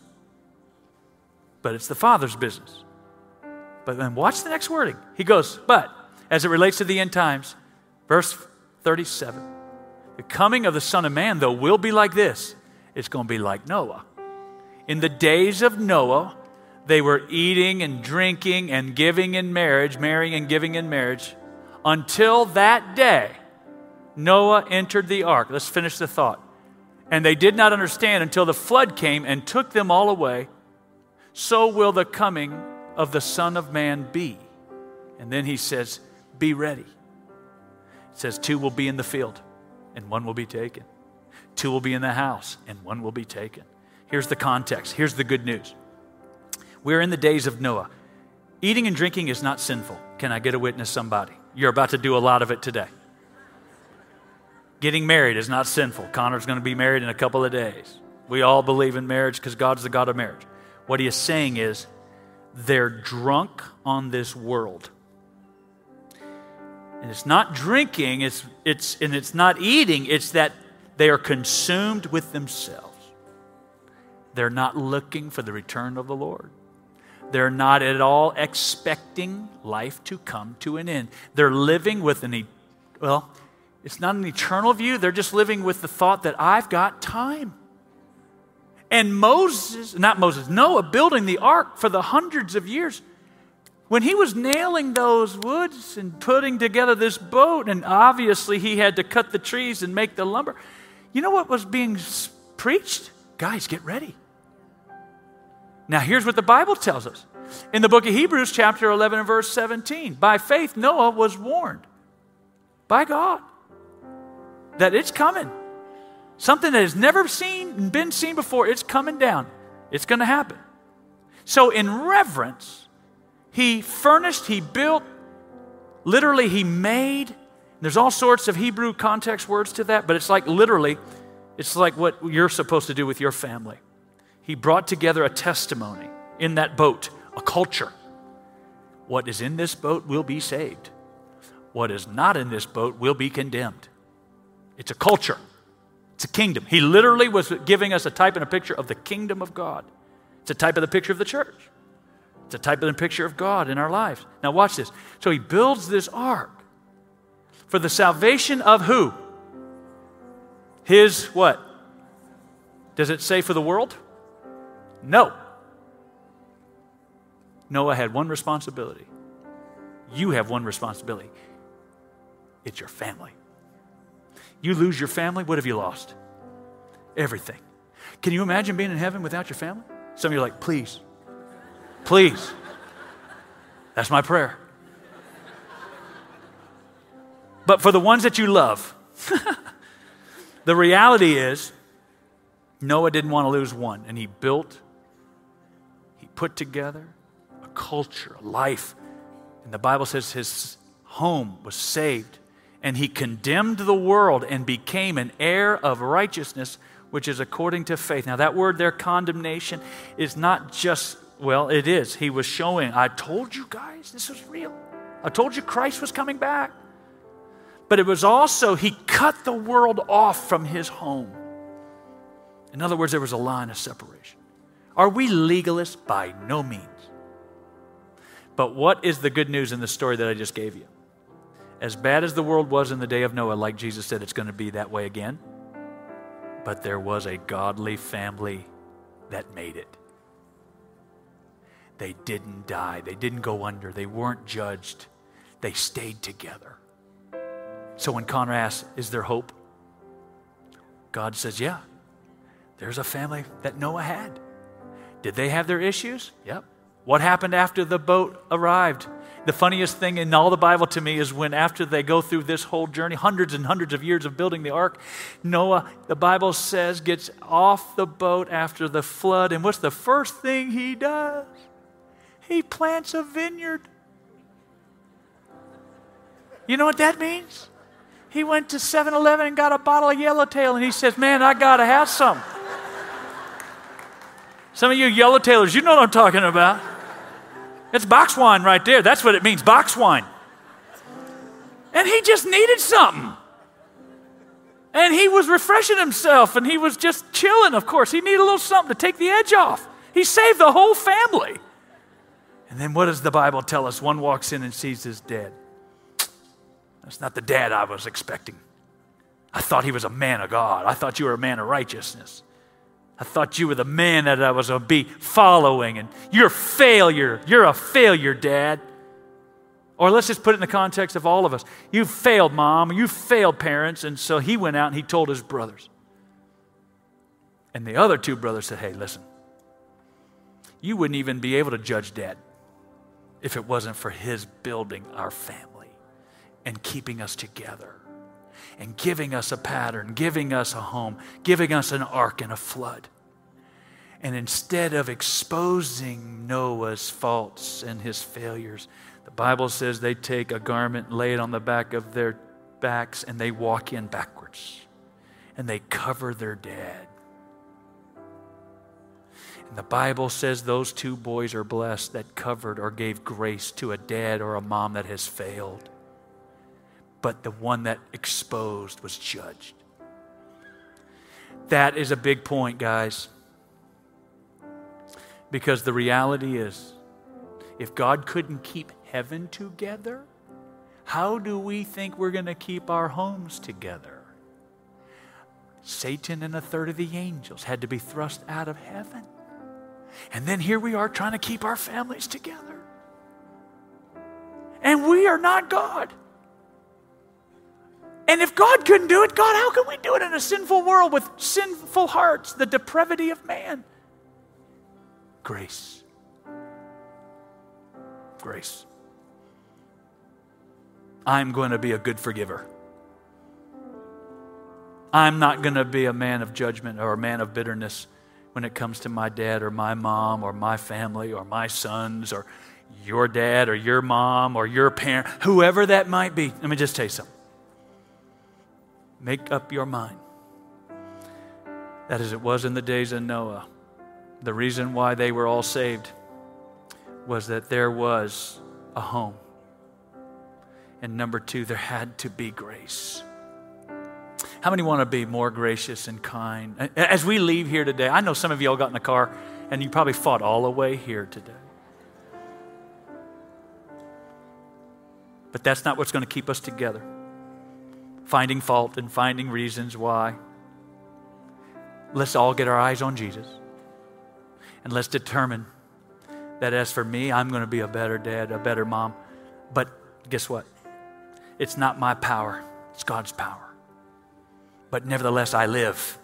But it's the Father's business. But then watch the next wording. He goes, but as it relates to the end times, verse 37 the coming of the Son of Man, though, will be like this it's going to be like Noah. In the days of Noah, they were eating and drinking and giving in marriage, marrying and giving in marriage, until that day Noah entered the ark. Let's finish the thought. And they did not understand until the flood came and took them all away. So will the coming of the Son of Man be. And then he says, Be ready. It says, Two will be in the field, and one will be taken. Two will be in the house, and one will be taken. Here's the context. Here's the good news. We're in the days of Noah. Eating and drinking is not sinful. Can I get a witness, somebody? You're about to do a lot of it today. Getting married is not sinful. Connor's going to be married in a couple of days. We all believe in marriage because God's the God of marriage. What he is saying is, they're drunk on this world. And it's not drinking, it's, it's, and it's not eating, it's that they are consumed with themselves. They're not looking for the return of the Lord. They're not at all expecting life to come to an end. They're living with an, well, it's not an eternal view. They're just living with the thought that I've got time. And Moses, not Moses, Noah building the ark for the hundreds of years. When he was nailing those woods and putting together this boat, and obviously he had to cut the trees and make the lumber, you know what was being preached? Guys, get ready. Now, here's what the Bible tells us. In the book of Hebrews, chapter 11 and verse 17, by faith, Noah was warned by God that it's coming. Something that has never seen been seen before, it's coming down. It's going to happen. So, in reverence, he furnished, he built, literally, he made. There's all sorts of Hebrew context words to that, but it's like literally, it's like what you're supposed to do with your family. He brought together a testimony in that boat, a culture. What is in this boat will be saved. What is not in this boat will be condemned. It's a culture, it's a kingdom. He literally was giving us a type and a picture of the kingdom of God. It's a type of the picture of the church. It's a type of the picture of God in our lives. Now, watch this. So, he builds this ark for the salvation of who? His what? Does it say for the world? No. Noah had one responsibility. You have one responsibility it's your family. You lose your family, what have you lost? everything. Can you imagine being in heaven without your family? Some of you are like, please, please. That's my prayer. But for the ones that you love, the reality is Noah didn't want to lose one, and he built, he put together a culture, a life. And the Bible says his home was saved, and he condemned the world and became an heir of righteousness, which is according to faith. Now, that word there, condemnation, is not just, well, it is. He was showing, I told you guys this was real. I told you Christ was coming back but it was also he cut the world off from his home. In other words, there was a line of separation. Are we legalists? By no means. But what is the good news in the story that I just gave you? As bad as the world was in the day of Noah, like Jesus said, it's going to be that way again. But there was a godly family that made it. They didn't die, they didn't go under, they weren't judged, they stayed together. So when Connor asks, Is there hope? God says, Yeah. There's a family that Noah had. Did they have their issues? Yep. What happened after the boat arrived? The funniest thing in all the Bible to me is when, after they go through this whole journey, hundreds and hundreds of years of building the ark, Noah, the Bible says, gets off the boat after the flood. And what's the first thing he does? He plants a vineyard. You know what that means? He went to 7 Eleven and got a bottle of Yellowtail and he says, Man, I got to have some. Some of you Yellowtailers, you know what I'm talking about. It's box wine right there. That's what it means box wine. And he just needed something. And he was refreshing himself and he was just chilling, of course. He needed a little something to take the edge off. He saved the whole family. And then what does the Bible tell us? One walks in and sees his dead. That's not the dad I was expecting. I thought he was a man of God. I thought you were a man of righteousness. I thought you were the man that I was going to be following, and you're a failure. You're a failure, Dad. Or let's just put it in the context of all of us. You failed, mom. You failed, parents. And so he went out and he told his brothers. And the other two brothers said, Hey, listen, you wouldn't even be able to judge dad if it wasn't for his building our family and keeping us together and giving us a pattern, giving us a home, giving us an ark and a flood. And instead of exposing Noah's faults and his failures, the Bible says they take a garment, lay it on the back of their backs, and they walk in backwards. And they cover their dead. And the Bible says those two boys are blessed that covered or gave grace to a dad or a mom that has failed but the one that exposed was judged. That is a big point, guys. Because the reality is, if God couldn't keep heaven together, how do we think we're going to keep our homes together? Satan and a third of the angels had to be thrust out of heaven. And then here we are trying to keep our families together. And we are not God. And if God couldn't do it, God, how can we do it in a sinful world with sinful hearts, the depravity of man? Grace. Grace. I'm going to be a good forgiver. I'm not going to be a man of judgment or a man of bitterness when it comes to my dad or my mom or my family or my sons or your dad or your mom or your parent, whoever that might be. Let me just tell you something. Make up your mind that as it was in the days of Noah, the reason why they were all saved was that there was a home. And number two, there had to be grace. How many want to be more gracious and kind? As we leave here today, I know some of you all got in the car and you probably fought all the way here today. But that's not what's going to keep us together finding fault and finding reasons why. Let's all get our eyes on Jesus. And let's determine that as for me, I'm going to be a better dad, a better mom. But guess what? It's not my power, it's God's power. But nevertheless, I live.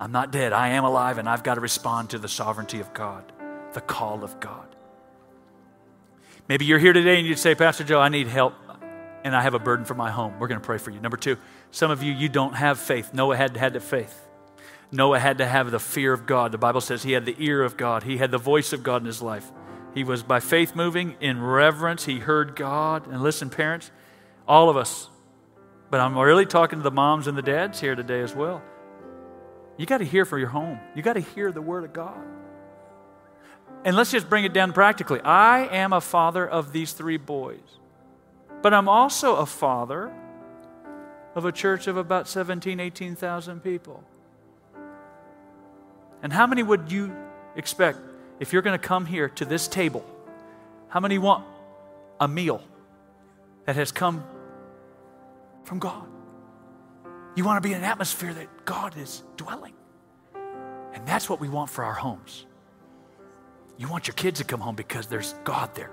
I'm not dead. I am alive, and I've got to respond to the sovereignty of God, the call of God. Maybe you're here today and you'd say, Pastor Joe, I need help and I have a burden for my home. We're going to pray for you. Number two, some of you, you don't have faith. Noah had to have the faith. Noah had to have the fear of God. The Bible says he had the ear of God, he had the voice of God in his life. He was by faith moving in reverence. He heard God. And listen, parents, all of us, but I'm really talking to the moms and the dads here today as well. You got to hear for your home. You got to hear the word of God. And let's just bring it down practically. I am a father of these three boys, but I'm also a father of a church of about 17, 18,000 people. And how many would you expect if you're going to come here to this table? How many want a meal that has come from God? You want to be in an atmosphere that God is dwelling. And that's what we want for our homes. You want your kids to come home because there's God there.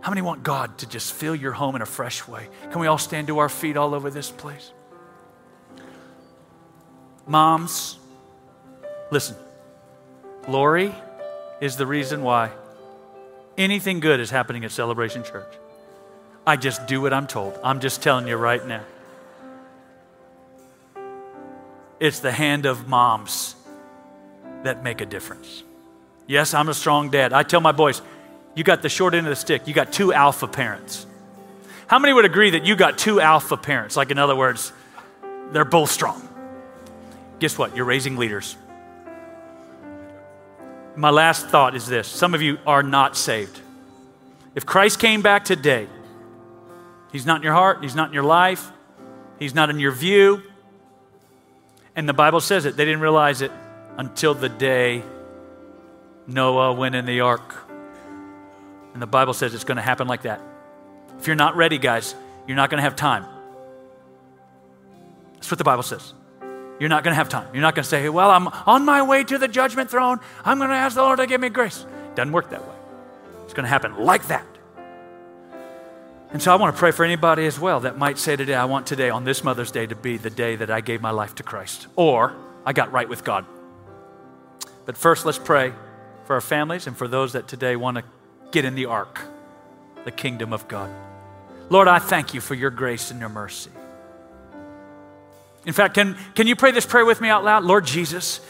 How many want God to just fill your home in a fresh way? Can we all stand to our feet all over this place? Moms, listen. Lori is the reason why anything good is happening at Celebration Church. I just do what I'm told. I'm just telling you right now. It's the hand of moms that make a difference. Yes, I'm a strong dad. I tell my boys, you got the short end of the stick. You got two alpha parents. How many would agree that you got two alpha parents? Like, in other words, they're both strong. Guess what? You're raising leaders. My last thought is this some of you are not saved. If Christ came back today, He's not in your heart, He's not in your life, He's not in your view. And the Bible says it, they didn't realize it until the day Noah went in the ark. And the Bible says it's going to happen like that. If you're not ready, guys, you're not going to have time. That's what the Bible says. You're not going to have time. You're not going to say, Well, I'm on my way to the judgment throne. I'm going to ask the Lord to give me grace. It doesn't work that way. It's going to happen like that. And so I want to pray for anybody as well that might say today, I want today, on this Mother's Day, to be the day that I gave my life to Christ or I got right with God. But first, let's pray for our families and for those that today want to get in the ark, the kingdom of God. Lord, I thank you for your grace and your mercy. In fact, can, can you pray this prayer with me out loud? Lord Jesus,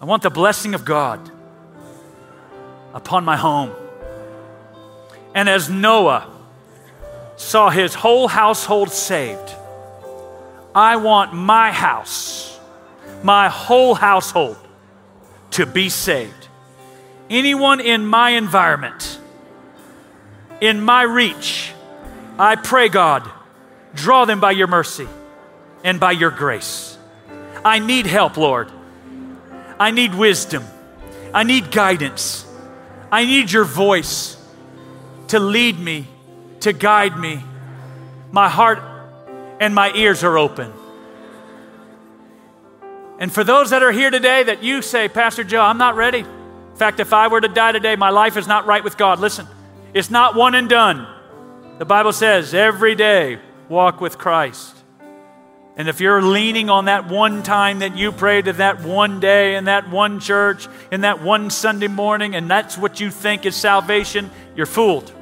I want the blessing of God upon my home. And as Noah saw his whole household saved, I want my house, my whole household, to be saved anyone in my environment, in my reach, I pray, God, draw them by your mercy and by your grace. I need help, Lord. I need wisdom. I need guidance. I need your voice to lead me, to guide me. My heart and my ears are open. And for those that are here today that you say, Pastor Joe, I'm not ready. In fact, if I were to die today, my life is not right with God. Listen, it's not one and done. The Bible says every day walk with Christ. And if you're leaning on that one time that you prayed to that one day in that one church, in that one Sunday morning, and that's what you think is salvation, you're fooled.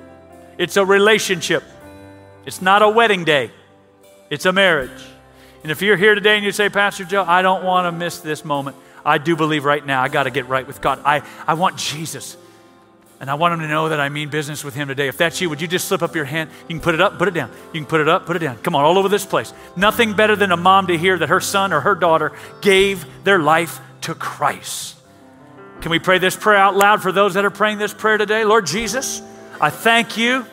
It's a relationship, it's not a wedding day, it's a marriage. And if you're here today and you say, Pastor Joe, I don't want to miss this moment, I do believe right now I got to get right with God. I, I want Jesus. And I want him to know that I mean business with him today. If that's you, would you just slip up your hand? You can put it up, put it down. You can put it up, put it down. Come on, all over this place. Nothing better than a mom to hear that her son or her daughter gave their life to Christ. Can we pray this prayer out loud for those that are praying this prayer today? Lord Jesus, I thank you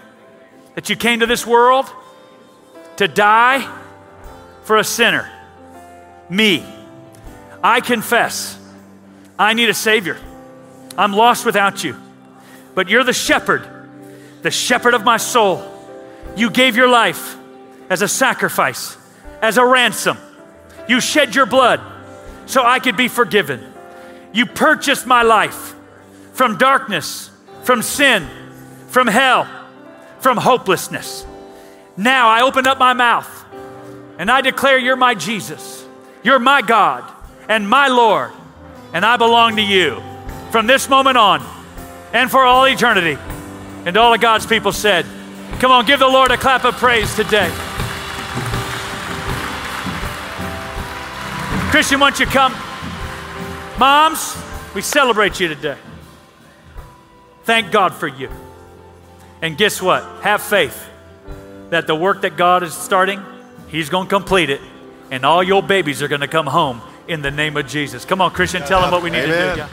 that you came to this world to die for a sinner, me. I confess I need a Savior. I'm lost without you. But you're the shepherd, the shepherd of my soul. You gave your life as a sacrifice, as a ransom. You shed your blood so I could be forgiven. You purchased my life from darkness, from sin, from hell, from hopelessness. Now I open up my mouth and I declare you're my Jesus, you're my God and my Lord, and I belong to you from this moment on and for all eternity. And all of God's people said, Come on, give the Lord a clap of praise today. Christian, won't you come, moms, we celebrate you today. Thank God for you. And guess what? Have faith that the work that God is starting, He's going to complete it, and all your babies are going to come home in the name of Jesus. Come on, Christian, tell them what we need Amen. to do.